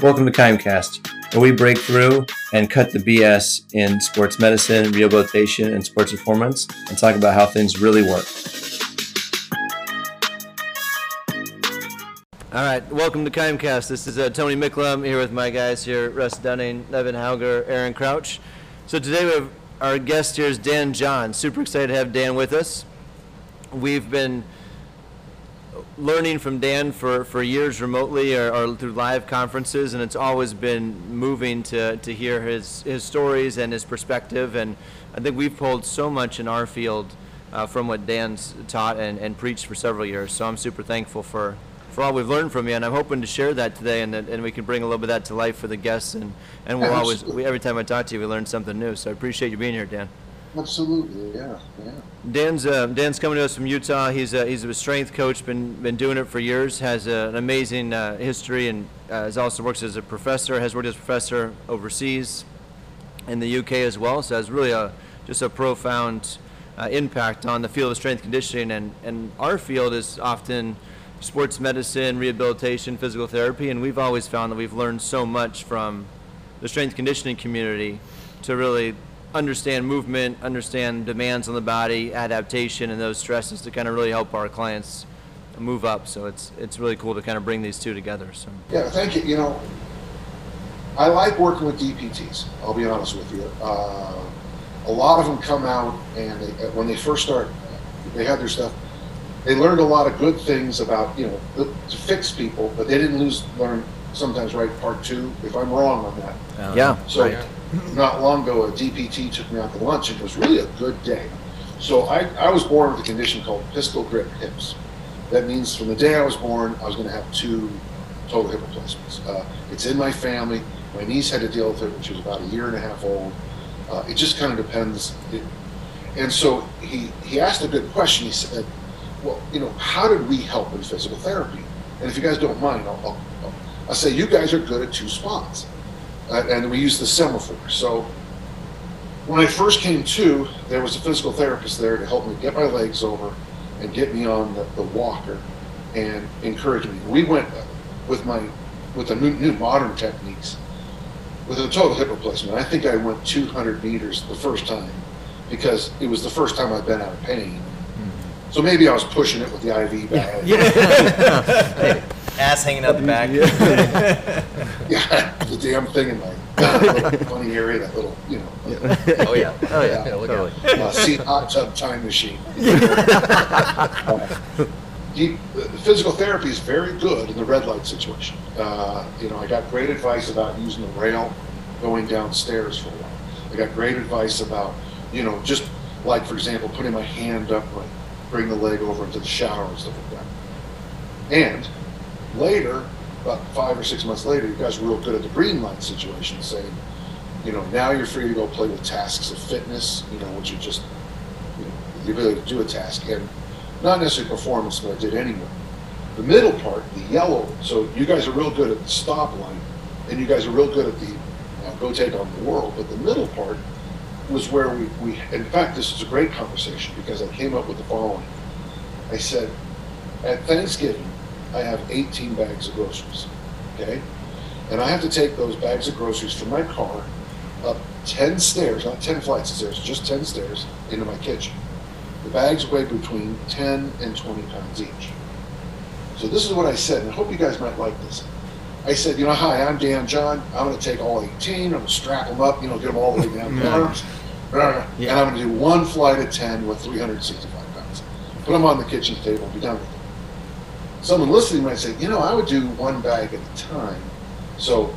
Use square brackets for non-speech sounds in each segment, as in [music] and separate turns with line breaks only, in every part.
Welcome to Keimcast, where we break through and cut the BS in sports medicine, rehabilitation, and sports performance and talk about how things really work. All right, welcome to Keimcast. This is uh, Tony Mikla. I'm here with my guys here, Russ Dunning, Evan Hauger, Aaron Crouch. So today we have our guest here is Dan John. Super excited to have Dan with us. We've been learning from Dan for, for years remotely or, or, through live conferences, and it's always been moving to, to hear his, his stories and his perspective. And I think we've pulled so much in our field uh, from what Dan's taught and, and preached for several years. So I'm super thankful for, for all we've learned from you, and I'm hoping to share that today, and, and we can bring a little bit of that to life for the guests. And, and we'll always, we, every time I talk to you, we learn something new. So I appreciate you being here, Dan.
Absolutely, yeah, yeah.
Dan's uh, Dan's coming to us from Utah. He's a, he's a strength coach, been been doing it for years. Has a, an amazing uh, history, and uh, has also works as a professor. Has worked as a professor overseas, in the UK as well. So has really a just a profound uh, impact on the field of strength conditioning. And and our field is often sports medicine, rehabilitation, physical therapy, and we've always found that we've learned so much from the strength conditioning community to really understand movement, understand demands on the body, adaptation, and those stresses to kind of really help our clients move up. So it's it's really cool to kind of bring these two together. So
yeah, thank you. You know, I like working with DPTs. I'll be honest with you. Uh, a lot of them come out and they, when they first start, they had their stuff. They learned a lot of good things about you know to fix people, but they didn't lose learn sometimes right part two. If I'm wrong on that,
yeah.
So.
Right
not long ago, a DPT took me out to lunch, and it was really a good day. So I, I was born with a condition called pistol grip hips. That means from the day I was born, I was going to have two total hip replacements. Uh, it's in my family. My niece had to deal with it when she was about a year and a half old. Uh, it just kind of depends. It, and so he, he asked a good question. He said, well, you know, how did we help in physical therapy? And if you guys don't mind, I'll, I'll, I'll say you guys are good at two spots uh, and we used the semaphore. So when I first came to, there was a physical therapist there to help me get my legs over and get me on the, the walker and encourage me. We went with my with the new, new modern techniques with a total hip replacement. I think I went 200 meters the first time because it was the first time I'd been out of pain. Mm-hmm. So maybe I was pushing it with the IV bag.
Yeah. [laughs] [laughs] ass hanging out the back. [laughs]
yeah, the damn thing in my funny area, that little, you know.
Oh yeah, oh yeah, yeah
look totally. Uh, see, hot tub time machine. [laughs] uh, deep, uh, physical therapy is very good in the red light situation. Uh, you know, I got great advice about using the rail going downstairs for a while. I got great advice about, you know, just like for example, putting my hand up, like bring the leg over into the shower and stuff like that. And later, about five or six months later, you guys were real good at the green light situation, saying, you know, now you're free to go play with tasks of fitness, you know, which are just you know, the ability to do a task, and not necessarily performance, but I did anyway. The middle part, the yellow, so you guys are real good at the stop line, and you guys are real good at the go take on the world, but the middle part was where we, we, in fact, this is a great conversation because I came up with the following. I said, at Thanksgiving, I have 18 bags of groceries. Okay? And I have to take those bags of groceries from my car up 10 stairs, not 10 flights of stairs, just 10 stairs into my kitchen. The bags weigh between 10 and 20 pounds each. So this is what I said, and I hope you guys might like this. I said, you know, hi, I'm Dan John. I'm going to take all 18. I'm going to strap them up, you know, get them all the way down the arms. [laughs] Yeah. And I'm going to do one flight of 10 with 365 pounds. Put them on the kitchen table be done with it someone listening might say, you know, I would do one bag at a time. So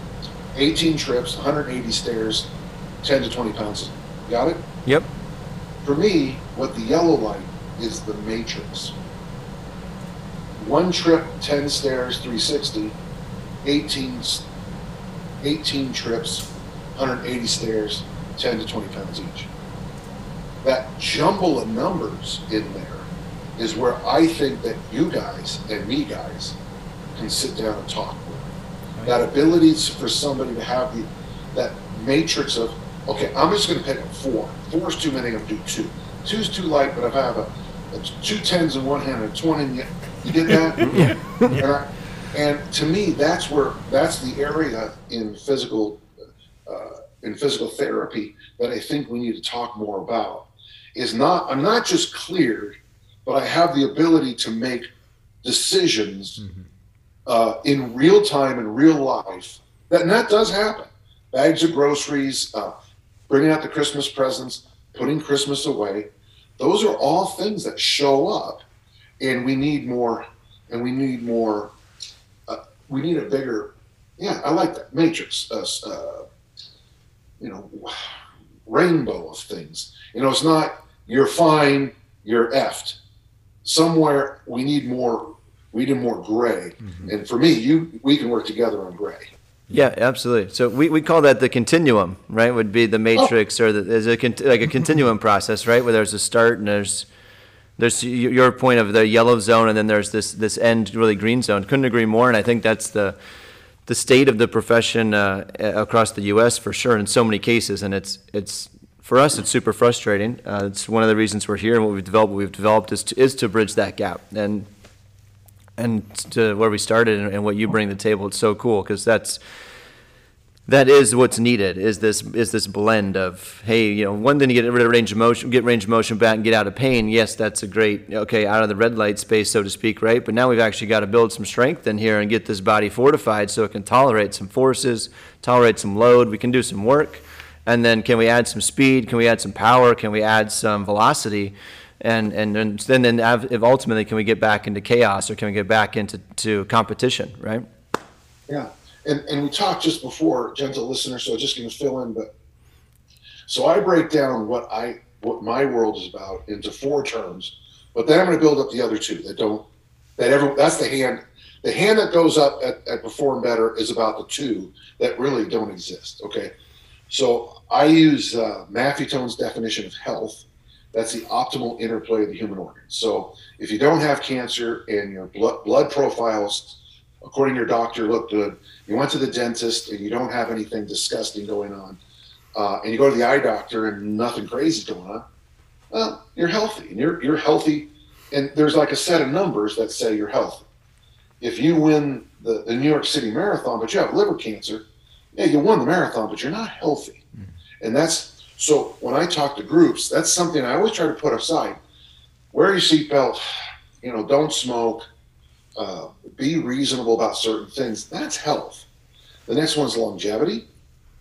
18 trips, 180 stairs, 10 to 20 pounds. Got it?
Yep.
For me, what the yellow light is the matrix. One trip, 10 stairs, 360, 18, 18 trips, 180 stairs, 10 to 20 pounds each. That jumble of numbers in there is where I think that you guys and me guys can sit down and talk with. That ability for somebody to have the that matrix of okay, I'm just going to pick up four. Four is too many. I'm going to do two. Two is too light, but if I have a, a two tens in one hand and a twenty in the, you get that? [laughs]
yeah.
I, And to me, that's where that's the area in physical uh, in physical therapy that I think we need to talk more about. Is not I'm not just cleared, but I have the ability to make decisions mm-hmm. uh, in real time in real life. That and that does happen. Bags of groceries, uh, bringing out the Christmas presents, putting Christmas away. Those are all things that show up, and we need more. And we need more. Uh, we need a bigger. Yeah, I like that matrix. Uh, uh, you know, rainbow of things. You know, it's not you're fine, you're effed. Somewhere we need more. We need more gray. Mm-hmm. And for me, you we can work together on gray.
Yeah, absolutely. So we, we call that the continuum, right? Would be the matrix oh. or the, there's a like a [laughs] continuum process, right? Where there's a start and there's there's your point of the yellow zone and then there's this this end really green zone. Couldn't agree more. And I think that's the the state of the profession uh, across the U.S. for sure in so many cases. And it's it's for us it's super frustrating. Uh, it's one of the reasons we're here and what we've developed what we've developed is to, is to bridge that gap and and to where we started and, and what you bring to the table. It's so cool because that's that is what's needed is this is this blend of hey you know one thing to get rid of range of motion get range of motion back and get out of pain yes that's a great okay out of the red light space so to speak right but now we've actually got to build some strength in here and get this body fortified so it can tolerate some forces tolerate some load we can do some work and then can we add some speed? Can we add some power? Can we add some velocity? And and, and then then if ultimately can we get back into chaos or can we get back into to competition right?
Yeah. And, and we talked just before gentle listener so just going to fill in but so i break down what i what my world is about into four terms but then i'm going to build up the other two that don't that ever that's the hand the hand that goes up at, at perform better is about the two that really don't exist okay so i use uh, maffetone's definition of health that's the optimal interplay of the human organs. So if you don't have cancer and your blood, blood profiles, according to your doctor, look good, you went to the dentist and you don't have anything disgusting going on, uh, and you go to the eye doctor and nothing crazy going on, well, you're healthy and you're, you're healthy. And there's like a set of numbers that say you're healthy. If you win the, the New York City Marathon, but you have liver cancer, yeah, you won the marathon, but you're not healthy. Mm. And that's so when I talk to groups, that's something I always try to put aside. Wear your seatbelt, you know, don't smoke, uh, be reasonable about certain things. That's health. The next one's longevity,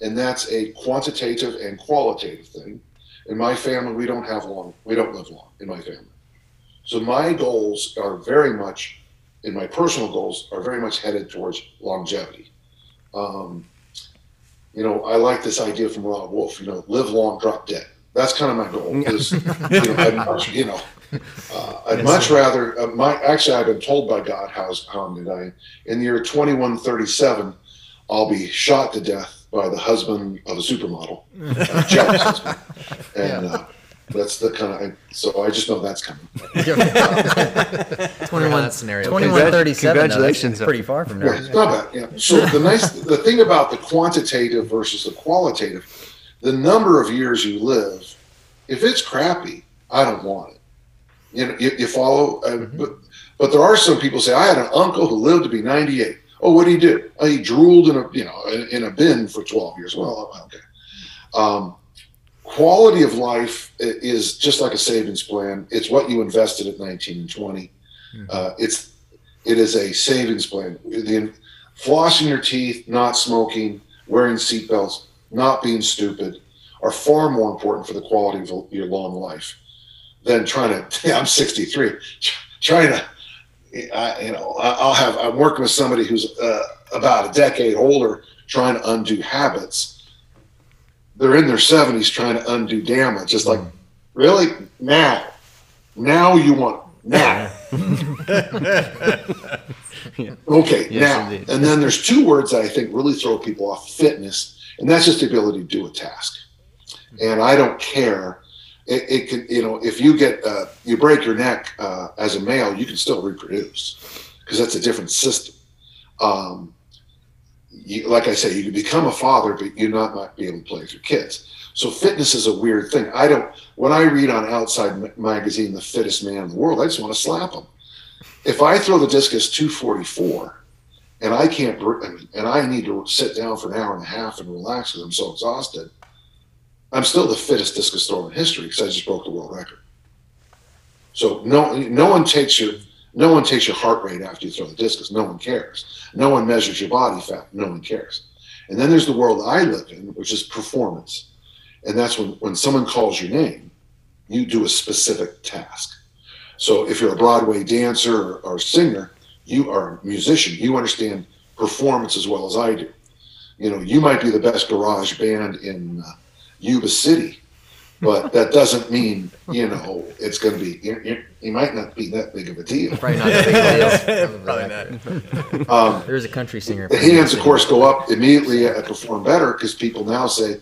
and that's a quantitative and qualitative thing. In my family, we don't have long, we don't live long in my family. So my goals are very much, in my personal goals, are very much headed towards longevity. Um, you know, I like this idea from Robb Wolf, you know, live long, drop dead. That's kind of my goal. Is, you know, I'd much, you know, uh, I'd much rather, uh, my, actually, I've been told by God how, how I'm going to die. In the year 2137, I'll be shot to death by the husband of a supermodel, [laughs] uh, husband. And, uh, that's the kind of so I just know that's coming. [laughs]
21 scenario.
2137. Congratulations. Though, pretty far from there.
Yeah, not bad. Yeah. So the nice the thing about the quantitative versus the qualitative, the number of years you live, if it's crappy, I don't want it. You know, you, you follow. Uh, mm-hmm. But but there are some people say I had an uncle who lived to be 98. Oh, what did he do? Oh, he drooled in a you know in a bin for 12 years. Well, okay. Um, quality of life is just like a savings plan. It's what you invested at 19 and 20. Mm-hmm. Uh, it's it is a savings plan. The, flossing your teeth, not smoking, wearing seatbelts, not being stupid are far more important for the quality of your long life than trying to. [laughs] Yeah, I'm 63, trying to. I, you know, I'll have. I'm working with somebody who's uh, about a decade older, trying to undo habits they're in their 70s trying to undo damage. It's like, really? Now. Now you want now. [laughs] Okay, yes, now. Indeed. And then there's two words that I think really throw people off fitness, and that's just the ability to do a task. And I don't care. It, it could, you know, if you get, uh, you break your neck uh, as a male, you can still reproduce because that's a different system. Um, you, like I say, you can become a father, but you're not might be able to play with your kids. So fitness is a weird thing. I don't. When I read on Outside Magazine, the fittest man in the world, I just want to slap him. If I throw the discus 244 and I can't, and I need to sit down for an hour and a half and relax because I'm so exhausted, I'm still the fittest discus thrower in history because I just broke the world record. So no, no one takes your, no one takes your heart rate after you throw the discus. No one cares. No one measures your body fat. No one cares. And then there's the world I live in, which is performance. And that's when, when someone calls your name, you do a specific task. So if you're a Broadway dancer or, or singer, you are a musician. You understand performance as well as I do. You know, you might be the best garage band in uh, Yuba City, but that doesn't mean you know it's going to be. You, you, might not be that big of a deal.
Probably not that big deal. [laughs] Probably not. Um, There's a country singer.
The hands, of course, go up immediately and perform better because people now say,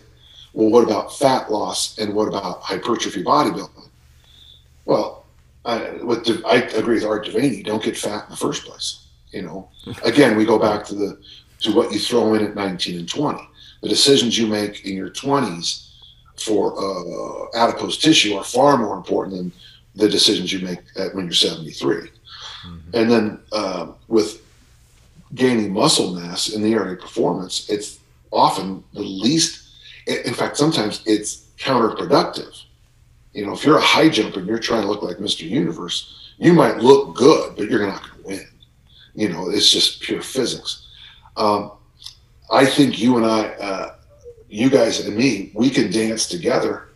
"Well, what about fat loss and what about hypertrophy bodybuilding?" Well, I, with I agree with Art De Vany. Don't get fat in the first place. You know, again, we go back to the to what you throw in at 19 and 20. The decisions you make in your 20s for uh, adipose tissue are far more important than the decisions you make at, when you're 73. Mm-hmm. And then uh, with gaining muscle mass in the area of performance, it's often the least. In fact, sometimes it's counterproductive. You know, if you're a high jumper and you're trying to look like Mr. Universe, you might look good, but you're not going to win. You know, it's just pure physics. Um, I think you and I, uh, you guys and me, we can dance together.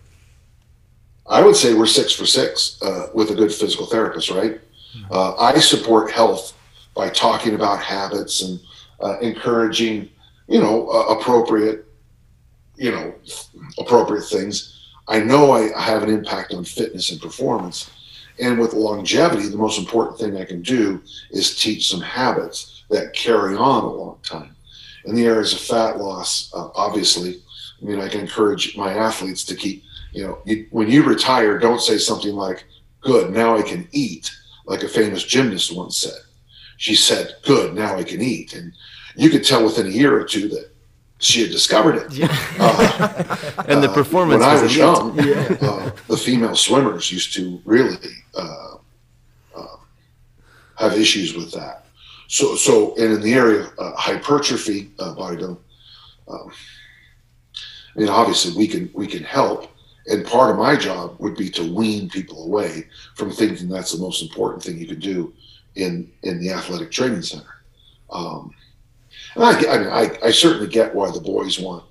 I would say we're six for six uh, with a good physical therapist, right? Mm-hmm. Uh, I support health by talking about habits and uh, encouraging, you know, uh, appropriate, you know, appropriate things. I know I have an impact on fitness and performance. And with longevity, the most important thing I can do is teach some habits that carry on a long time. In the areas of fat loss, uh, obviously, I mean, I can encourage my athletes to keep, you know, you, when you retire, don't say something like, good, now I can eat, like a famous gymnast once said. She said, good, now I can eat. And you could tell within a year or two that she had discovered it. Yeah.
Uh, [laughs] and the uh, performance.
when I was young, yeah. uh, the female swimmers used to really uh, uh, have issues with that. So, so, and in the area of uh, hypertrophy bodybuilding, um, I mean, obviously we can we can help, and part of my job would be to wean people away from thinking that's the most important thing you can do in in the athletic training center. Um, and I, I mean, I, I certainly get why the boys want,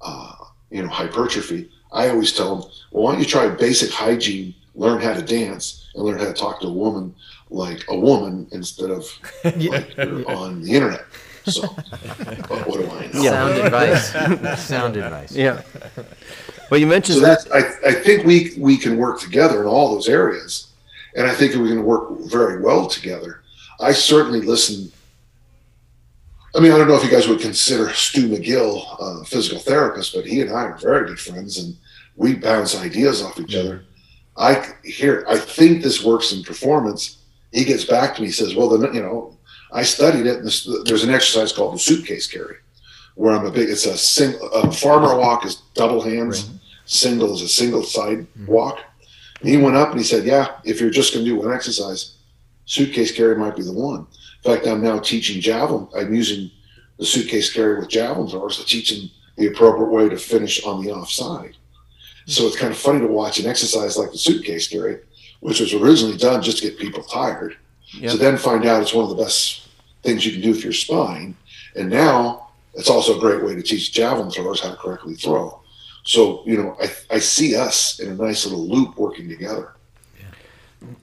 uh, you know, hypertrophy. I always tell them, well, why don't you try basic hygiene, learn how to dance, and learn how to talk to a woman like a woman instead of [laughs] like on the internet. So, [laughs] but what do I know?
Sound advice. [laughs] Sound advice.
Yeah. Well, you mentioned
so that. I, I think we we can work together in all those areas, and I think we can work very well together. I certainly listen. I mean, I don't know if you guys would consider Stu McGill a physical therapist, but he and I are very good friends, and we bounce ideas off each other. I hear, I think this works in performance. He gets back to me, says, "Well, then you know, I studied it. This, there's an exercise called the suitcase carry, where I'm a big. It's a single a farmer walk is double hands, right. single is a single side mm-hmm. walk. And he went up and he said, "Yeah, if you're just going to do one exercise, suitcase carry might be the one." In fact, I'm now teaching javelin. I'm using the suitcase carry with javelin throwers to teach them the appropriate way to finish on the offside. So it's kind of funny to watch an exercise like the suitcase carry, which was originally done just to get people tired. Yep. To then find out it's one of the best things you can do with your spine. And now it's also a great way to teach javelin throwers how to correctly throw. So, you know, I, I see us in a nice little loop working together.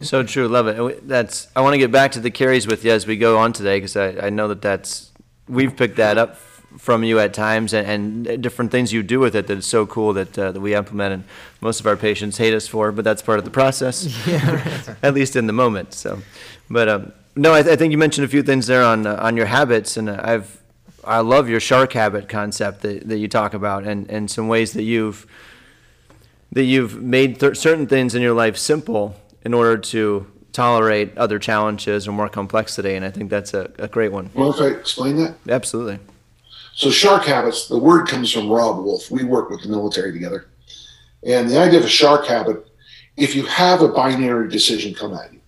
So true, love it. That's I want to get back to the carries with you as we go on today because I, I know that that's we've picked that up from you at times and, and different things you do with it that is so cool that, uh, that we implement and most of our patients hate us for, but that's part of the process, [laughs] yeah, [laughs] at least in the moment. So, but um, no, I, th- I, think you mentioned a few things there on uh, on your habits, and uh, I've I love your shark habit concept that, that you talk about, and, and some ways that you've that you've made th- certain things in your life simple in order to tolerate other challenges or more complexity, and I think that's a, a great one.
Well, if I explain that,
absolutely.
So shark habits, the word comes from Robb Wolf. We work with the military together, and the idea of a shark habit, if you have a binary decision come at you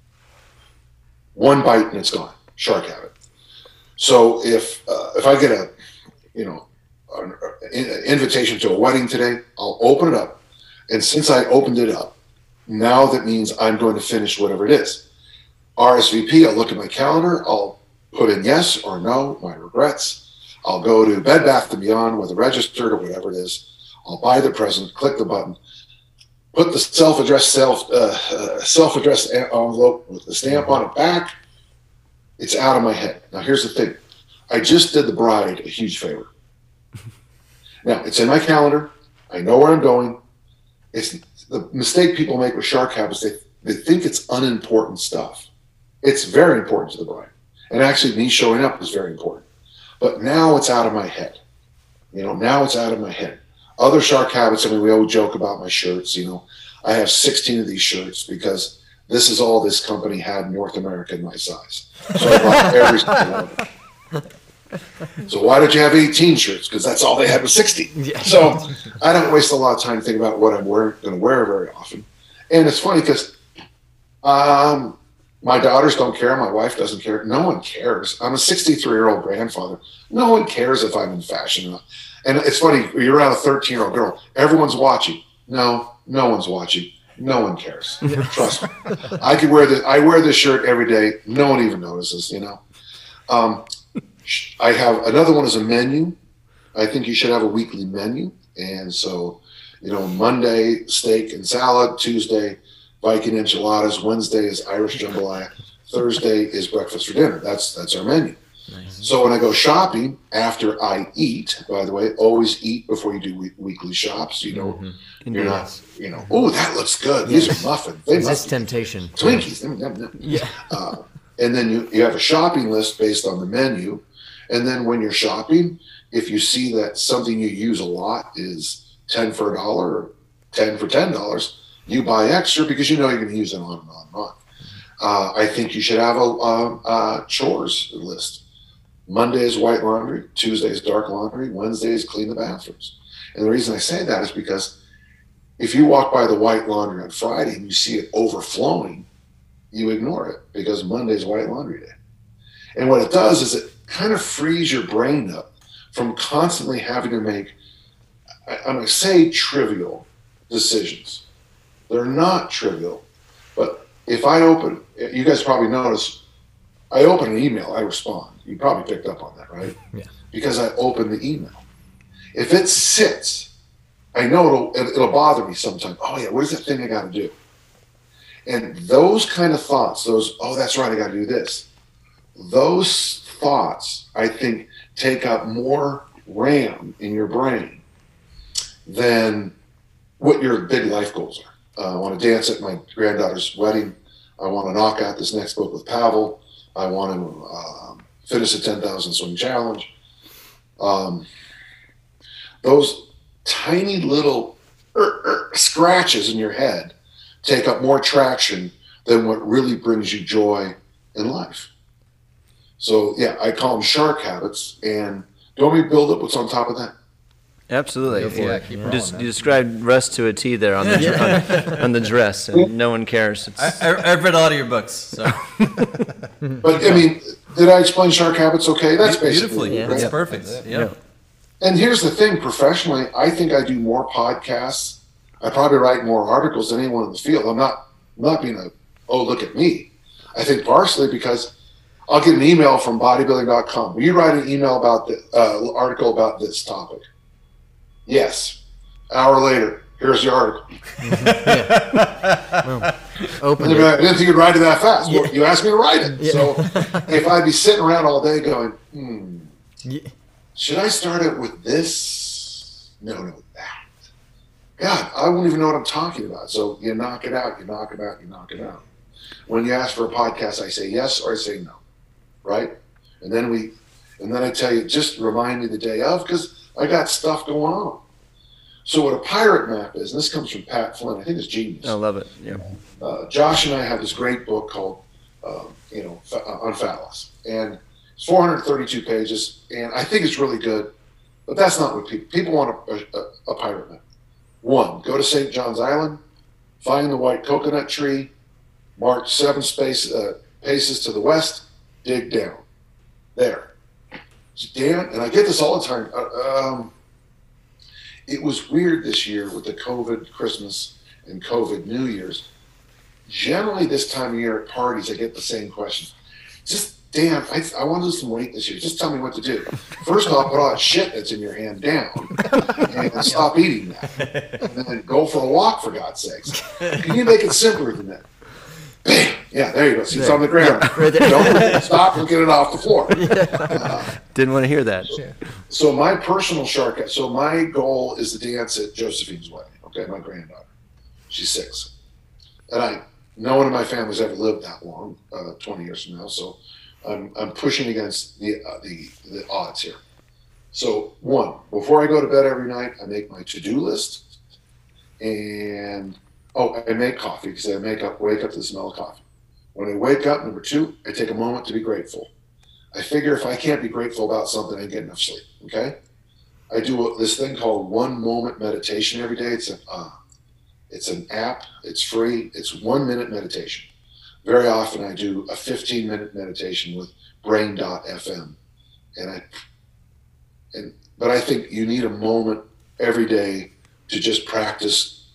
one bite and it's gone. Shark habit. So if uh, if I get a, you know, an invitation to a wedding today, I'll open it up, and since I opened it up, now that means I'm going to finish whatever it is. RSVP. I'll look at my calendar. I'll put in yes or no, my regrets. I'll go to Bed Bath and Beyond, with a registered or whatever it is. I'll buy the present, click the button, put the self-addressed self uh, uh, self-addressed envelope with the stamp on it back. It's out of my head. Now here's the thing: I just did the bride a huge favor. [laughs] Now it's in my calendar. I know where I'm going. It's the mistake people make with shark habits. They they think it's unimportant stuff. It's very important to the bride, and actually me showing up is very important. But now it's out of my head. You know, now it's out of my head other shark habits. I mean, we always joke about my shirts. You know, I have 16 of these shirts because this is all this company had in North America in my size. So I bought [laughs] every single one. So why did you have 18 shirts? Because that's all they had was 60. So I don't waste a lot of time thinking about what I'm wearing, going to wear very often. And it's funny because um, my daughters don't care. My wife doesn't care. No one cares. I'm a 63 year old grandfather. No one cares if I'm in fashion. Or not. And it's funny, you're around a 13 year old girl, everyone's watching. No, no one's watching. No one cares. [laughs] Trust me. I could wear this. I wear this shirt every day. No one even notices. You know. Um, I have another one is a menu. I think you should have a weekly menu, and so you know Monday steak and salad, Tuesday Viking enchiladas, Wednesday is Irish jambalaya, Thursday is breakfast for dinner. That's that's our menu. Nice. So when I go shopping after I eat, by the way, always eat before you do we- weekly shops. You know, mm-hmm. you're not, you know, oh, that looks good. These are muffins.
They Resist temptation.
Twinkies. Yeah. Uh, and then you, you have a shopping list based on the menu. And then when you're shopping, if you see that something you use a lot is 10 for a dollar or 10 for $10, you buy extra because you know you're going to use it on and on and on. Uh, I think you should have a, a, a chores list Monday is white laundry, Tuesday is dark laundry, Wednesday is clean the bathrooms. And the reason I say that is because if you walk by the white laundry on Friday and you see it overflowing, you ignore it because Monday is white laundry day. And what it does is it kind of frees your brain up from constantly having to make, I'm going to say trivial decisions. They're not trivial, but if I open, you guys probably notice, I open an email, I respond. You probably picked up on that, right?
Yeah.
Because I open the email. If it sits, I know it'll it'll bother me sometimes. Oh yeah, what is that thing I got to do? And those kind of thoughts, those oh that's right, I got to do this. Those thoughts, I think, take up more RAM in your brain than what your big life goals are. Uh, I want to dance at my granddaughter's wedding. I want to knock out this next book with Pavel. I want to uh, finish the 10,000 swing challenge. Um, those tiny little er, er, scratches in your head take up more traction than what really brings you joy in life. So yeah, I call them shark habits. And don't we build up what's on top of that?
Absolutely. Yeah, you, just, you described Russ to a T there on the, on, [laughs] on, the dress, and no one cares.
I, have read all of your books. So. [laughs]
but I mean, did I explain shark habits okay? That's
beautifully.
Basically,
yeah, that's perfect. Yeah. yeah.
And here's the thing: professionally, I think I do more podcasts. I probably write more articles than anyone in the field. I'm not I'm not being a oh look at me. I think partially because I'll get an email from bodybuilding.com. Will you write an email about the uh, article about this topic? Yes. Hour later, here's the article. well, open I didn't think you'd write it that fast. Yeah. Well, you asked me to write it. Yeah. So if I'd be sitting around all day going, hmm, yeah. should I start it with this? No, no, that. God, I won't even know what I'm talking about. So you knock it out, you knock it out, you knock it out. When you ask for a podcast, I say yes or I say no, right? And then we, and then I tell you, just remind me the day of because I got stuff going on. So what a pirate map is, and this comes from Pat Flynn, I think it's genius.
I love it. Yeah.
Uh, Josh and I have this great book called, uh, you know, uh, on phallus, and it's 432 pages, and I think it's really good. But that's not what people people want a, a, a pirate map. One, go to St. John's Island, find the white coconut tree, march seven space uh, paces to the west, dig down. There, Dan, and I get this all the time. Uh, um, it was weird this year with the COVID Christmas and COVID New Year's. Generally, this time of year at parties, I get the same question. Just Dan, I, I want to lose some weight this year. Just tell me what to do. First off, put all that shit that's in your hand down and [laughs] stop eating that. And then go for a walk, for God's sakes. Can you make it simpler than that? Bam! Yeah, there you go. See, it's on the ground. [laughs]
Right there.
Don't stop and get it off the floor. [laughs] Uh,
Didn't want to hear that.
so my personal shark. So my goal is to dance at Josephine's wedding. Okay, my granddaughter. She's six, and I. No one in my family's ever lived that long. Uh, Twenty years from now, so I'm I'm pushing against the uh, the the odds here. So one, before I go to bed every night, I make my to-do list, and oh, I make coffee because I make up wake up to the smell of coffee. When I wake up, number two, I take a moment to be grateful. I figure if I can't be grateful about something, I get enough sleep. Okay. I do this thing called one moment meditation every day. It's an uh, it's an app. It's free. It's one minute meditation. Very often I do a 15 minute meditation with Brain.fm, and I and but I think you need a moment every day to just practice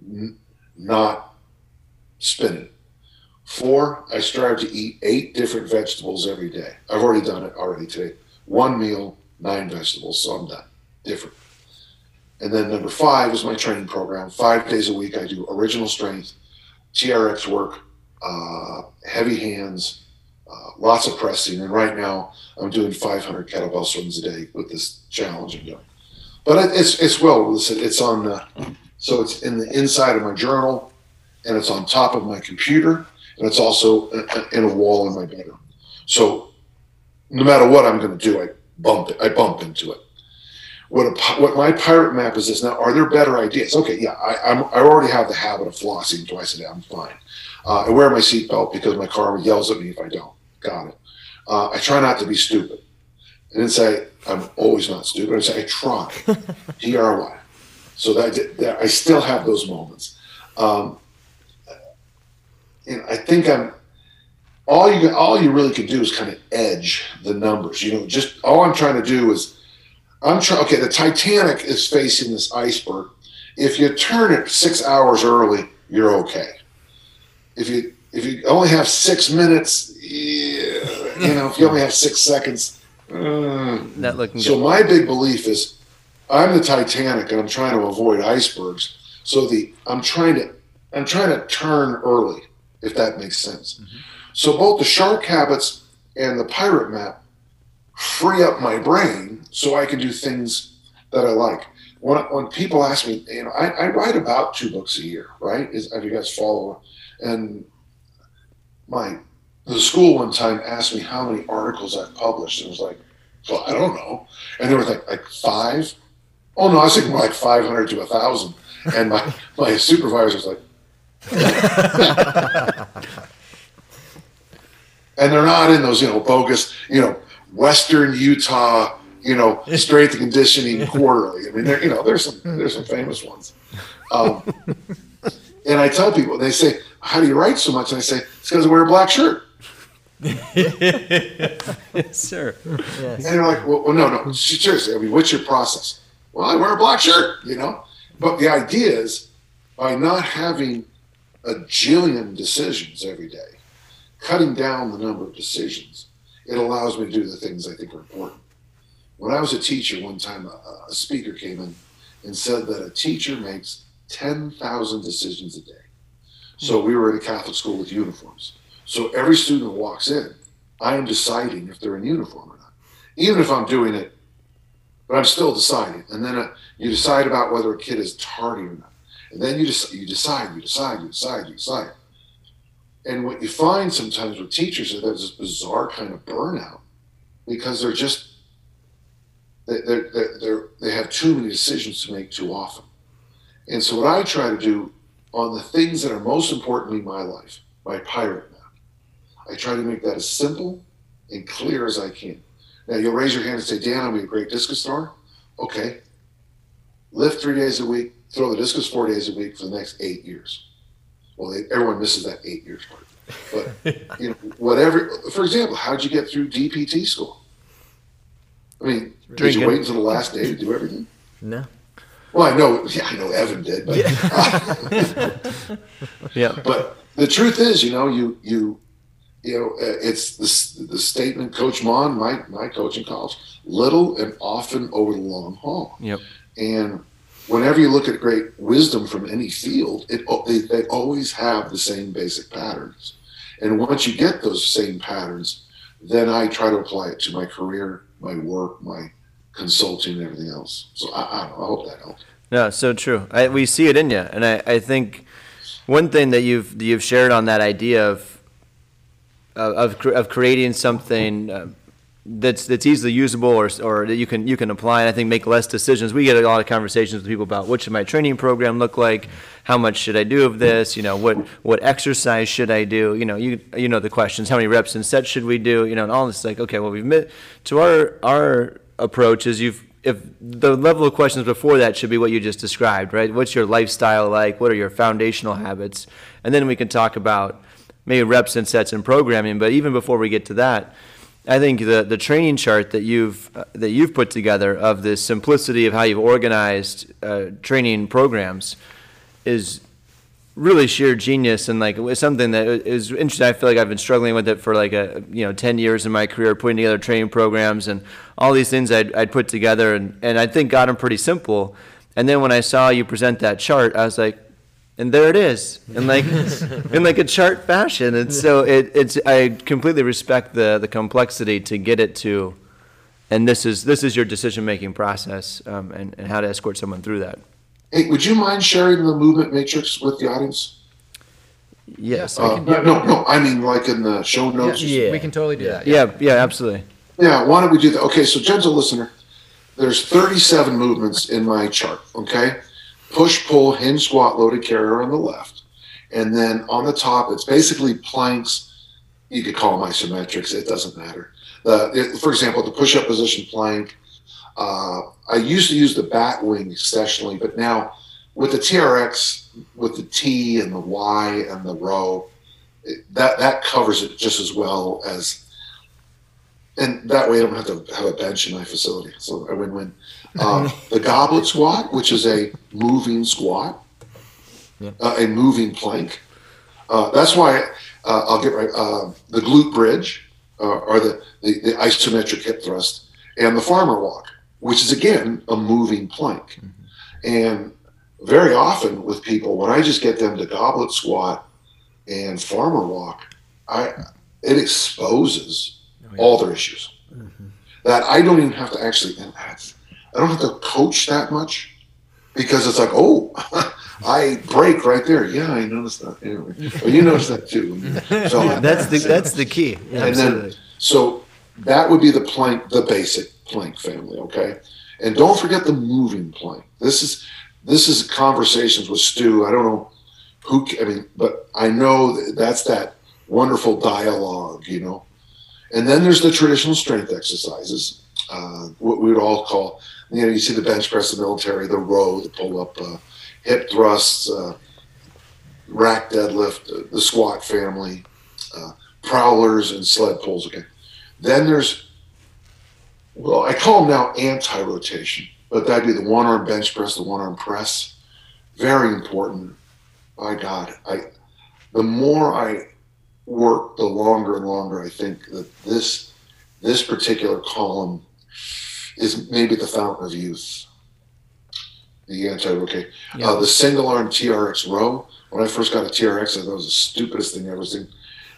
n- not spinning. Four, I strive to eat eight different vegetables every day. I've already done it already today. One meal, nine vegetables, so I'm done. Different. And then number five is my training program. Five days a week, I do original strength, TRX work, uh, heavy hands, uh, lots of pressing. And right now, I'm doing 500 kettlebell swings a day with this challenge I'm doing. But it, it's it's well listed. It's on uh, so it's in the inside of my journal, and it's on top of my computer, and it's also in a wall in my bedroom. So no matter what I'm going to do, I bump it. I bump into it. What a, what my pirate map is this now? Are there better ideas? Okay, yeah, I I'm, I already have the habit of flossing twice a day. I'm fine. Uh, I wear my seatbelt because my car yells at me if I don't. Got it. Uh, I try not to be stupid. I didn't say I'm always not stupid. I say I try. [laughs] T R Y. So that, that I still have those moments. Um, and I think I'm all you all you really can do is kind of edge the numbers. You know, just all I'm trying to do is I'm trying. Okay, the Titanic is facing this iceberg. If you turn it six hours early, you're okay. If you if you only have six minutes, yeah, you know, if you only have six seconds. Uh,
Not looking
so
good.
my big belief is, I'm the Titanic, and I'm trying to avoid icebergs. So the I'm trying to I'm trying to turn early, if that makes sense. Mm-hmm. So both the shark habits and the pirate map free up my brain so I can do things that I like. When, when people ask me, you know, I, I write about two books a year, right? Is, if you guys follow, and my the school one time asked me how many articles I've published, and I was like, well, I don't know, and they were like, like five. Oh no, I was thinking like five hundred to a thousand, and my [laughs] my supervisor was like. And they're not in those, you know, bogus, you know, Western Utah, you know, strength and conditioning [laughs] quarterly. I mean, there, you know, there's some there's some famous ones. Um, and I tell people, they say, "How do you write so much?" And I say, "It's because I wear a black shirt."
yes, sir.
And they're like, "Well, well no, no, seriously. I mean, what's your process?" Well, I wear a black shirt, you know. But the idea is, by not having a jillion decisions every day, cutting down the number of decisions, it allows me to do the things I think are important. When I was a teacher, one time a, a speaker came in and said that a teacher makes 10,000 decisions a day. So we were at a Catholic school with uniforms. So every student who walks in, I am deciding if they're in uniform or not. Even if I'm doing it, but I'm still deciding. And then uh, you decide about whether a kid is tardy or not. And then you, dec- you decide, you decide, you decide, you decide. And what you find sometimes with teachers is there's this bizarre kind of burnout because they're just they they're, they're, they're, they have too many decisions to make too often. And so what I try to do on the things that are most important in my life, my pirate map, I try to make that as simple and clear as I can. Now you'll raise your hand and say, Dan, I'll be a great discus thrower. Okay. Lift three days a week, throw the discus four days a week for the next eight years. Well, they, everyone misses that eight years part. But [laughs] you know, whatever. For example, how did you get through DPT school? I mean, did you wait until the last day to do everything?
No.
Well, I know, yeah, I know Evan did, but [laughs]
Yeah.
but the truth is, you know, you you you know, uh, it's the the statement, Coach Maughan, my my coach in college, little and often over the long haul.
Yep.
And whenever you look at great wisdom from any field, it al- they, always have the same basic patterns. And once you get those same patterns, then I try to apply it to my career, my work, my consulting, and everything else. So I, I, I hope that helps.
No, so true. I, we see it in you, and I, I think one thing that you've you've shared on that idea of of of, of creating something uh, that's that's easily usable or or that you can you can apply, and I think make less decisions. We get a lot of conversations with people about what should my training program look like, how much should I do of this, you know, what what exercise should I do, you know, you you know the questions, how many reps and sets should we do, you know, and all this like okay, well we've met to our our approach is you've if the level of questions before that should be what you just described, right? What's your lifestyle like? What are your foundational habits? And then we can talk about maybe reps and sets and programming. But even before we get to that, I think the the training chart that you've uh, that you've put together of the simplicity of how you've organized uh, training programs is really sheer genius and like something that is interesting. I feel like I've been struggling with it for like a you know ten years in my career, putting together training programs and all these things I'd, I'd put together, and, and I think got them pretty simple. And then when I saw you present that chart, I was like, and there it is, in like [laughs] in like a chart fashion. And so it, it's I completely respect the the complexity to get it to, and this is this is your decision making process um, and and how to escort someone through that.
Hey, would you mind sharing the movement matrix with the audience?
Yes.
Uh, no, no, I mean like in the show notes.
Yeah.
We can totally do that.
Yeah, yeah, absolutely.
Yeah, why don't we do that? Okay, so gentle listener, there's 37 movements in my chart. Okay, push, pull, hinge, squat, loaded carrier on the left, and then on the top it's basically planks. You could call them isometrics. It doesn't matter. It- for example, the push-up position plank. Uh, I used to use the bat wing exceptionally, but now with the TRX, with the T and the Y and the row, it, that that covers it just as well as and that way I don't have to have a bench in my facility. So a win-win. Um, the goblet squat, which is a moving squat, uh, a moving plank. Uh, that's why uh, I'll get right. Uh, the glute bridge, uh, or the, the the isometric hip thrust, and the farmer walk, which is again a moving plank. And very often with people, when I just get them to goblet squat and farmer walk, I it exposes all their issues. That I don't even have to actually, I don't have to coach that much because it's like, oh, [laughs] I break right there. Yeah, I noticed that. Anyway, well, you noticed that too. So [laughs]
That's the [laughs] that's the key.
and then, so that would be the plank, the basic plank family. Okay, and don't forget the moving plank. This is this is conversations with Stu. I don't know who. I mean, but I know that that's that wonderful dialogue. You know, and then there's the traditional strength exercises, uh, what we would all call. You know, you see the bench press, the military, the row, the pull up, uh, hip thrusts, uh, rack deadlift, uh, the squat family, uh, prowlers, and sled pulls. Okay. Then there's, well, I call them now anti rotation, but that'd be the one arm bench press, the one arm press. Very important. My God, I, the more I work, the longer and longer I think that this, this particular column is maybe the fountain of youth. The anti rotate. Uh, the single arm TRX row. When I first got a TRX, I thought it was the stupidest thing I've ever seen.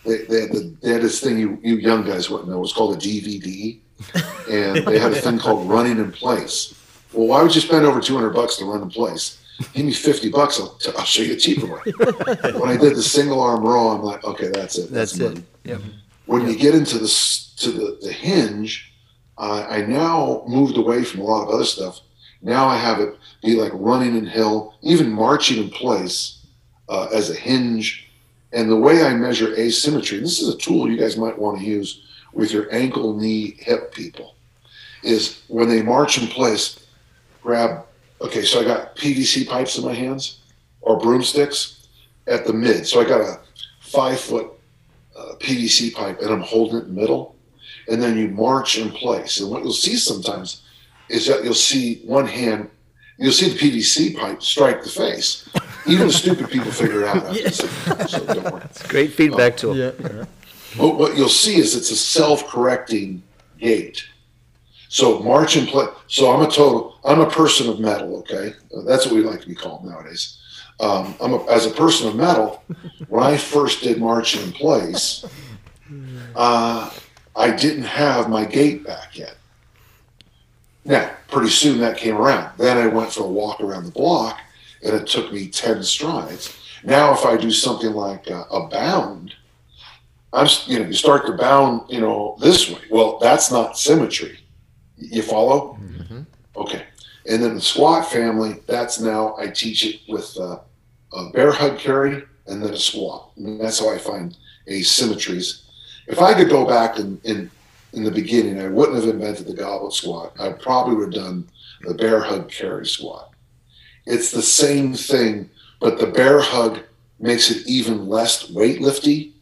They, they, had the, deadest thing you, you young guys wouldn't know. It was called a DVD. [laughs] And they had a thing called running in place. Well, why would you spend over 200 bucks to run in place? Give me 50 bucks, I'll, I'll show you a cheaper one. [laughs] when I did the single arm row, I'm like, okay, that's it.
That's it.
money.
Yep.
When you get into the, to the, the hinge, uh, I now moved away from a lot of other stuff. Now I have it be like running in hill, even marching in place uh, as a hinge. And the way I measure asymmetry, this is a tool you guys might want to use with your ankle, knee, hip people, is when they march in place, grab, okay, so I got PVC pipes in my hands or broomsticks at the mid. So I got a five foot uh, PVC pipe and I'm holding it in the middle. And then you march in place. And what you'll see sometimes is that you'll see one hand, you'll see the PVC pipe strike the face. Even stupid people figure it out. yeah. so,
so don't worry. [laughs] It's great feedback tool. Yeah.
But what you'll see is it's a self-correcting gait. So march in place. So I'm a total. I'm a person of metal. Okay, that's what we like to be called nowadays. Um, I'm a, as a person of metal. when I first did march in place, uh, I didn't have my gait back yet. Now, pretty soon that came around. Then I went for a walk around the block, and it took me ten strides. Now, if I do something like a, a bound, I'm you know you start to bound you know this way. Well, that's not symmetry. You follow? Mm-hmm. Okay. And then the squat family, that's now I teach it with uh, a bear hug carry and then a squat. And that's how I find asymmetries. If I could go back in, in in the beginning, I wouldn't have invented the goblet squat. I probably would have done the bear hug carry squat. It's the same thing, but the bear hug makes it even less weightlifty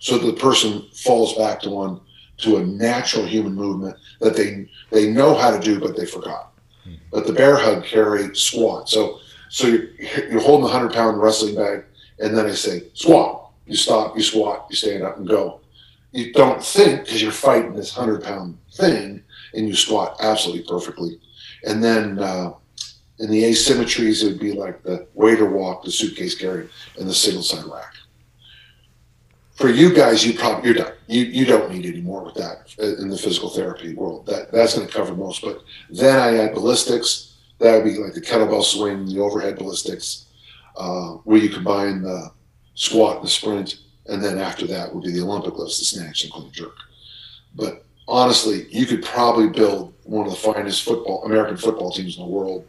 so the person falls back to one to a natural human movement that they they know how to do but they forgot. Hmm. But the bear hug carry squat. So so you're, you're holding a hundred pound wrestling bag, and then I say squat. You stop, you squat, you stand up and go. You don't think because you're fighting this hundred pound thing, and you squat absolutely perfectly. And then uh, in the asymmetries, it would be like the waiter walk, the suitcase carry, and the single side rack for you guys, you probably you're done. You you don't need any more with that in the physical therapy world. That that's going to cover most. But then I add ballistics. That would be like the kettlebell swing, the overhead ballistics, uh, where you combine the squat and the sprint, and then after that would be the Olympic lifts, the snatch and clean jerk. But honestly, you could probably build one of the finest football American football teams in the world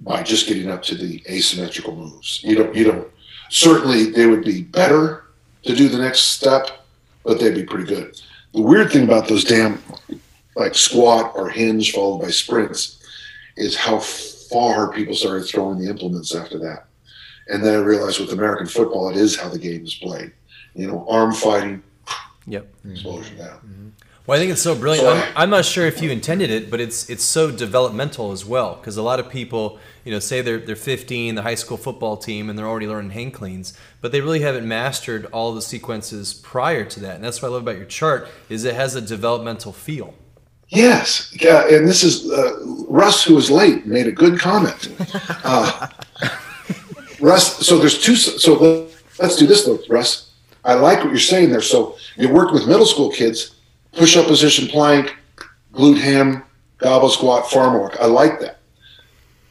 by just getting up to the asymmetrical moves. You don't you don't certainly they would be better to do the next step, but they'd be pretty good. The weird thing about those damn like squat or hinge followed by sprints is how far people started throwing the implements after that. And then I realized with American football, it is how the game is played. You know, arm fighting,
yep,
explosion down.
Mm-hmm. Well, I think it's so brilliant. I'm, I'm, not sure if you intended it, but it's it's so developmental as well. Because a lot of people, you know, say they're they're 15, the high school football team, and they're already learning hang cleans, but they really haven't mastered all the sequences prior to that. And that's what I love about your chart is it has a developmental feel.
Yes, yeah, and this is uh, Russ, who was late, made a good comment. [laughs] Uh, Russ, so there's two. So let's do this though, Russ. I like what you're saying there. So you work with middle school kids push up position plank, glute ham, goblet squat, farm work. I like that.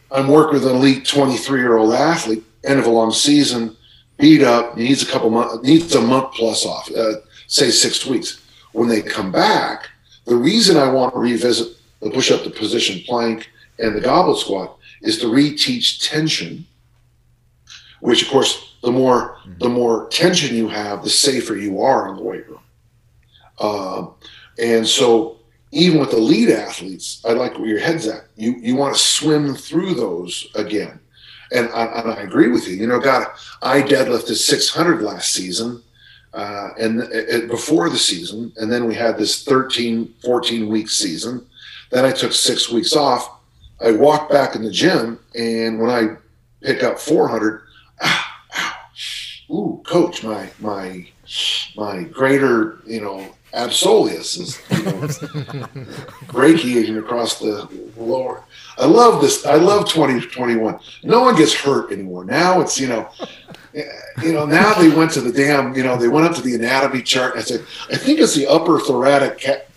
I'm working with an elite 23 year old athlete, end of a long season, beat up, needs a couple months, needs a month plus off, uh, say six weeks. When they come back, the reason I want to revisit the push up the position plank and the goblet squat is to reteach tension, which of course, the more the more tension you have, the safer you are in the weight room. Uh, and so even with elite athletes, I like where your head's at. You you want to swim through those again. And I, and I agree with you. You know, God, I deadlifted 600 last season uh, and it, before the season. And then we had this 13, 14 week season. Then I took six weeks off. I walked back in the gym. And when I pick up 400, [sighs] ooh, coach, my, my, my greater, you know, absolius is you know, [laughs] brachiating across the lower. I love this. I love 2021. No one gets hurt anymore. Now it's, you know, you know, now they went to the damn, you know, they went up to the anatomy chart. I said, I think it's the upper thoracic, cat,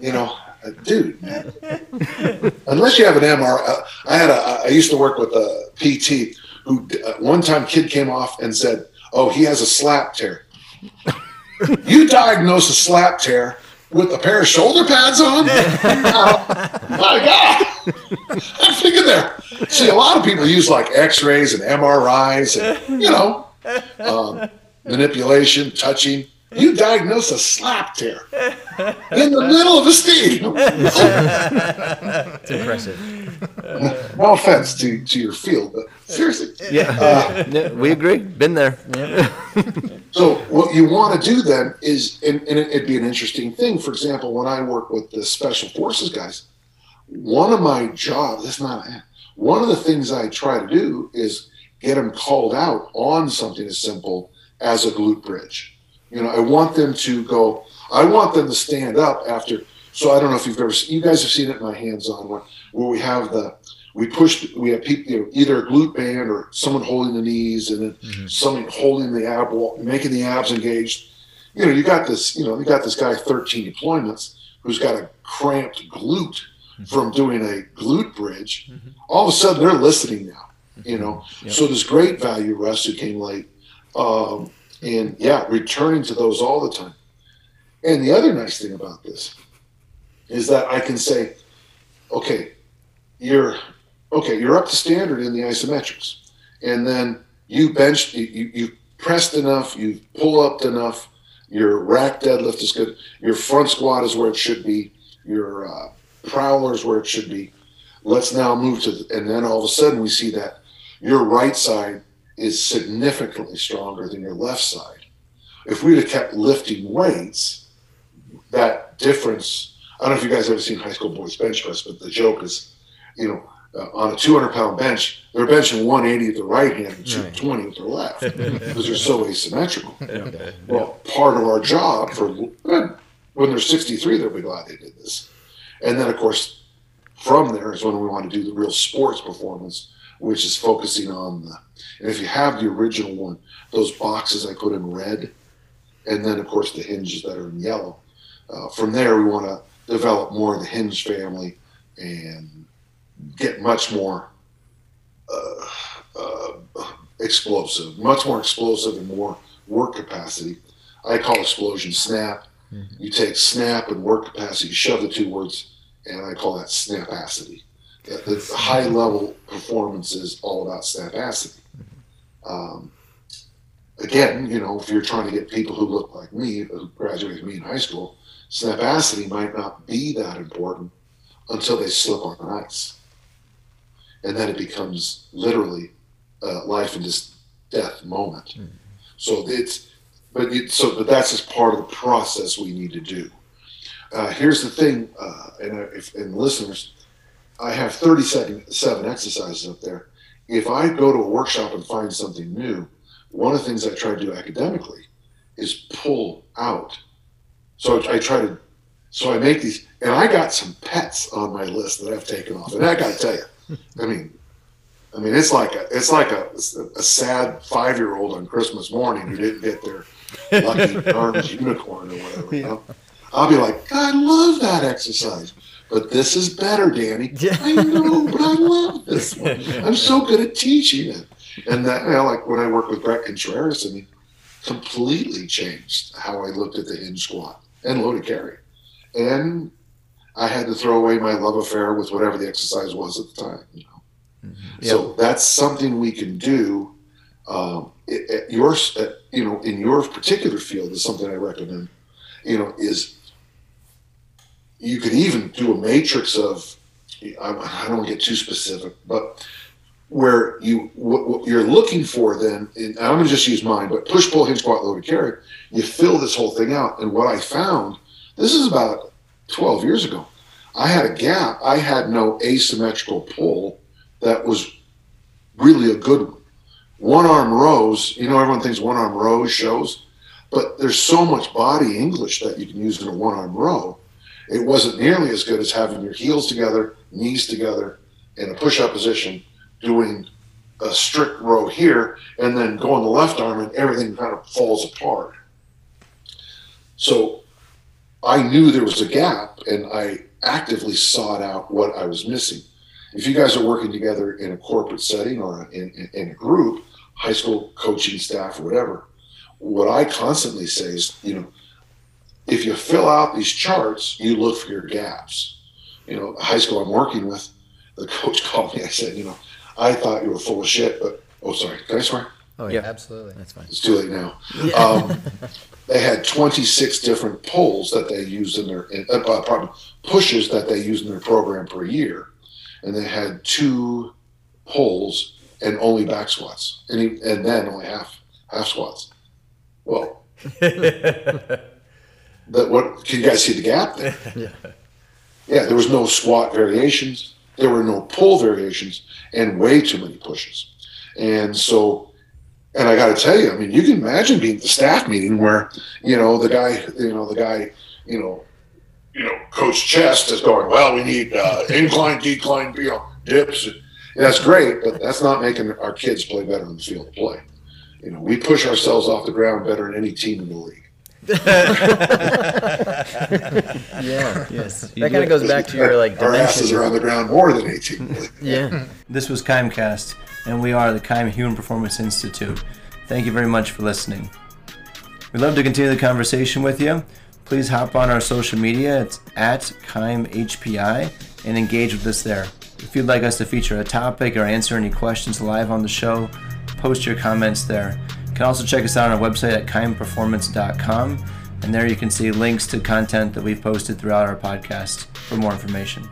you know, uh, dude, man. [laughs] Unless you have an MR, uh, I had a, I used to work with a PT who uh, one time kid came off and said, oh, he has a slap tear [laughs] you diagnose a slap tear with a pair of shoulder pads on? oh, my God. [laughs] I'm thinking there. See, a lot of people use like x rays and MRIs and, you know, um, manipulation, touching. You diagnose a slap tear in the middle of a stadium. [laughs]
it's impressive.
no offense to, to your field, but [laughs] Seriously.
Yeah,
Uh,
Yeah, we agree. Been there. [laughs]
So what you want to do then is, and, and it'd be an interesting thing. For example, when I work with the special forces guys, one of my jobs, that's not, one of the things I try to do is get them called out on something as simple as a glute bridge. You know, I want them to go, I want them to stand up after. So I don't know if you've ever, you guys have seen it in my hands on where, where we have the, we pushed we have people, you know, either a glute band or someone holding the knees and then mm-hmm. someone holding the ab wall, making the abs engaged. You know, you got this, you know, you got this guy 13 deployments who's got a cramped glute mm-hmm. from doing a glute bridge. Mm-hmm. All of a sudden they're listening now, you know.
Yep.
So there's great value, Russ who came late. Um, and yeah, returning to those all the time. And the other nice thing about this is that I can say, okay, you're okay, you're up to standard in the isometrics, and then you bench, you, you, pressed enough, you pull up enough, your rack deadlift is good, your front squat is where it should be, your uh, prowler is where it should be. Let's now move to, and then all of a sudden we see that your right side is significantly stronger than your left side. If we'd have kept lifting weights, that difference. I don't know if you guys ever seen high school boys bench press, but the joke is, you know, uh, on a 200 pound bench, they're benching 180 with the right hand and 220 with their left [laughs] because they're so asymmetrical. Well, part of our job for when they're 63, they'll be glad they did this. And then, of course, from there is when we want to do the real sports performance, which is focusing on the. And if you have the original one, those boxes I put in red, and then, of course, the hinges that are in yellow. Uh, from there, we want to develop more of the hinge family and get much more uh, uh, explosive, much more explosive and more work capacity. I call explosion snap. You take snap and work capacity, you shove the two words, and I call that snapacity. The, the high level performance is all about snapacity. Um, again, you know, if you're trying to get people who look like me, who graduated me in high school, snapacity might not be that important until they slip on ice. And then it becomes literally a life and just death moment. So it's, but it, so, but that's just part of the process we need to do. Uh, here's the thing, uh, and, uh, if, and listeners, I have 37 exercises up there. If I go to a workshop and find something new, one of the things I try to do academically is pull out. So I try to, so I make these, and I got some pets on my list that I've taken off. And I got to tell you, I mean, I mean, it's like a, it's like a, a sad five year old on Christmas morning who didn't get their lucky [laughs] orange unicorn or whatever. You know? I'll be like, I love that exercise, but this is better, Danny. [laughs] I know, but I love this one. [laughs] I'm so good at teaching it. And that, you know, like when I worked with Bret Contreras, I mean, completely changed how I looked at the hinge squat and loaded carry. And I had to throw away my love affair with whatever the exercise was at the time. You know, so that's something we can do. Um, at your, at, you know, in your particular field is something I recommend. You know, is you could even do a matrix of. I, I don't want to get too specific, but where you what, what you're looking for then, and I'm going to just use mine, but push, pull, hinge, squat, loaded carry. You fill this whole thing out, and what I found, this is about 12 years ago. I had a gap. I had no asymmetrical pull that was really a good one. One arm rows, you know, everyone thinks one arm rows shows, but there's so much body English that you can use in a one arm row. It wasn't nearly as good as having your heels together, knees together in a push up position, doing a strict row here, and then going the left arm, and everything kind of falls apart. So I knew there was a gap, and I actively sought out what I was missing. If you guys are working together in a corporate setting or in, in, in a group, high school coaching staff or whatever, what I constantly say is, you know, if you fill out these charts, you look for your gaps. You know, high school I'm working with, the coach [laughs] called me. I said, you know, I thought you were full of shit, but oh, sorry, can I swear?
Oh
Yeah.
yeah, absolutely.
That's fine.
It's too late now. Um, [laughs] they had 26 different pulls that they used in their in, uh, pardon, pushes that they used in their program per year, and they had two pulls and only back squats, and he, and then only half half squats. Well, [laughs] that what can you guys see the gap there? [laughs]
Yeah.
Yeah, there was no squat variations, there were no pull variations, and way too many pushes. And so, and I got to tell you, I mean, you can imagine being at the staff meeting where you know the guy, you know the guy, you know, you know, Coach Chest is going, well, we need uh, incline, decline, you know, dips. And that's great, but that's not making our kids play better in the field of play. You know, we push ourselves off the ground better than any team in the league.
Yeah. Yes. That kind of goes back to your like
our asses are on the ground more than any team in the league.
Yeah.
This was Kimecast, and we are the Kime Human Performance Institute. Thank you very much for listening. We'd love to continue the conversation with you. Please hop on our social media. It's at KimeHPI and engage with us there. If you'd like us to feature a topic or answer any questions live on the show, post your comments there. You can also check us out on our website at kimeperformance.com, and there you can see links to content that we've posted throughout our podcast for more information.